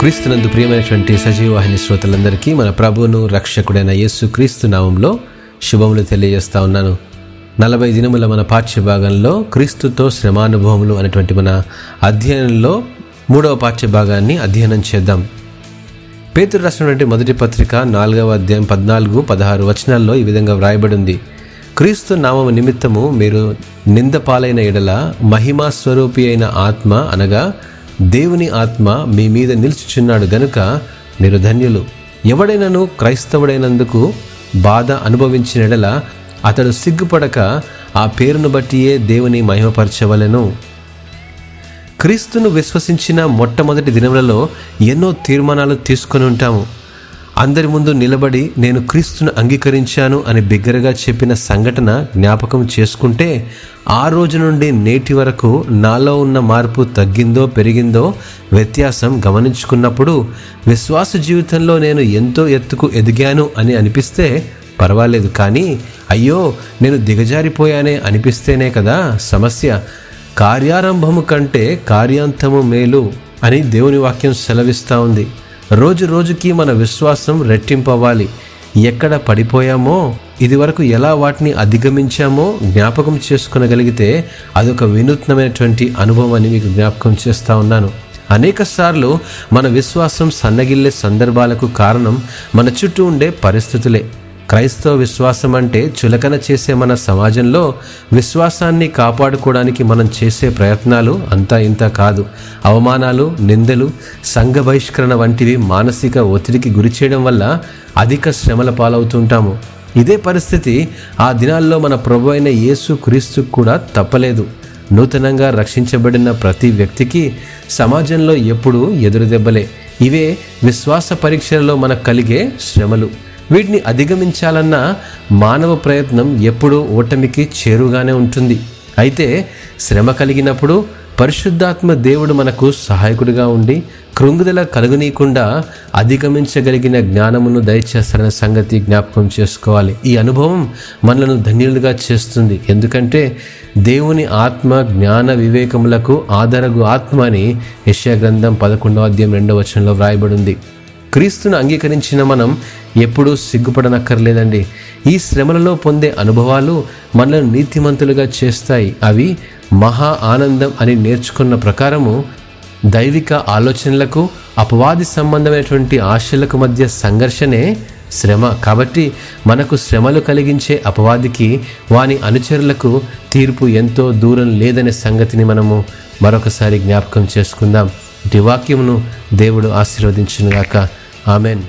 క్రీస్తునందు ప్రియమైనటువంటి సజీవవాహిని శ్రోతలందరికీ మన ప్రభువును రక్షకుడైన యేసు క్రీస్తు నామంలో శుభములు తెలియజేస్తా ఉన్నాను. నలభై దినముల మన పాఠ్యభాగంలో క్రీస్తుతో శ్రమానుభవములు అనేటువంటి మన అధ్యయనంలో మూడవ పాఠ్యభాగాన్ని అధ్యయనం చేద్దాం. పేతురు రాసినటువంటి మొదటి పత్రిక నాలుగవ అధ్యాయం పద్నాలుగు పదహారు వచనాల్లో ఈ విధంగా వ్రాయబడింది. క్రీస్తు నామము నిమిత్తము మీరు నిందపాలైన ఎడల మహిమా స్వరూపి అయిన ఆత్మ అనగా దేవుని ఆత్మ మీ మీద నిలుచుచున్నాడు గనుక మీరు ధన్యులు. ఎవడైనను క్రైస్తవుడైనందుకు బాధ అనుభవించినడల అతడు సిగ్గుపడక ఆ పేరును బట్టియే దేవుని మహిమపరచవలెను. క్రీస్తును విశ్వసించిన మొట్టమొదటి దినములలో ఎన్నో తీర్మానాలు తీసుకొని ఉంటాము. అందరి ముందు నిలబడి నేను క్రీస్తును అంగీకరించాను అని బిగ్గరగా చెప్పిన సంఘటన జ్ఞాపకం చేసుకుంటే ఆ రోజు నుండి నేటి వరకు నాలో ఉన్న మార్పు తగ్గిందో పెరిగిందో వ్యత్యాసం గమనించుకున్నప్పుడు విశ్వాస జీవితంలో నేను ఎంతో ఎత్తుకు ఎదిగాను అని అనిపిస్తే పర్వాలేదు. కానీ అయ్యో నేను దిగజారిపోయానే అనిపిస్తేనే కదా సమస్య. కార్యారంభము కంటే కార్యాంతము మేలు అని దేవుని వాక్యం సెలవిస్తూ ఉంది. రోజు రోజుకి మన విశ్వాసం రెట్టింపవ్వాలి. ఎక్కడ పడిపోయామో ఇది వరకు ఎలా వాటిని అధిగమించామో జ్ఞాపకం చేసుకునగలిగితే అదొక వినూత్నమైనటువంటి అనుభవం అని మీకు జ్ఞాపకం చేస్తూ ఉన్నాను. అనేక సార్లు మన విశ్వాసం సన్నగిల్లే సందర్భాలకు కారణం మన చుట్టూ ఉండే పరిస్థితులే. క్రైస్తవ విశ్వాసం అంటే చులకన చేసే మన సమాజంలో విశ్వాసాన్ని కాపాడుకోవడానికి మనం చేసే ప్రయత్నాలు అంతా ఇంత కాదు. అవమానాలు నిందలు సంఘ బహిష్కరణ వంటివి మానసిక ఒత్తిడికి గురి చేయడం వల్ల అధిక శ్రమల పాలవుతుంటాము. ఇదే పరిస్థితి ఆ దినాల్లో మన ప్రభు అయిన యేసు క్రీస్తుకు కూడా తప్పలేదు. నూతనంగా రక్షించబడిన ప్రతి వ్యక్తికి సమాజంలో ఎప్పుడూ ఎదురు దెబ్బలే ఇవే విశ్వాస పరీక్షలలో మనకు కలిగే శ్రమలు. వీటిని అధిగమించాలన్న మానవ ప్రయత్నం ఎప్పుడూ ఓటమికి చేరుగానే ఉంటుంది. అయితే శ్రమ కలిగినప్పుడు పరిశుద్ధాత్మ దేవుడు మనకు సహాయకుడిగా ఉండి కృంగుదల కలుగునీయకుండా అధిగమించగలిగిన జ్ఞానమును దయచేస్తారన్న సంగతి జ్ఞాపకం చేసుకోవాలి. ఈ అనుభవం మనలను ధన్యులుగా చేస్తుంది. ఎందుకంటే దేవుని ఆత్మ జ్ఞాన వివేకములకు ఆధారగు ఆత్మ అని యశ్యా గ్రంథం పదకొండవ అధ్యాయం రెండవ వచనంలో వ్రాయబడింది. క్రీస్తును అంగీకరించిన మనం ఎప్పుడూ సిగ్గుపడనక్కర్లేదండి. ఈ శ్రమలలో పొందే అనుభవాలు మనల్ని నీతిమంతులుగా చేస్తాయి. అవి మహా ఆనందం అని నేర్చుకున్న ప్రకారము దైవిక ఆలోచనలకు అపవాది సంబంధమైనటువంటి ఆశలకు మధ్య సంఘర్షణే శ్రమ. కాబట్టి మనకు శ్రమలు కలిగించే అపవాదికి వాని అనుచరులకు తీర్పు ఎంతో దూరం లేదనే సంగతిని మనము మరొకసారి జ్ఞాపకం చేసుకుందాం. ఇటు వాక్యమును దేవుడు ఆశీర్వదించునుగాక. ఆమెన్.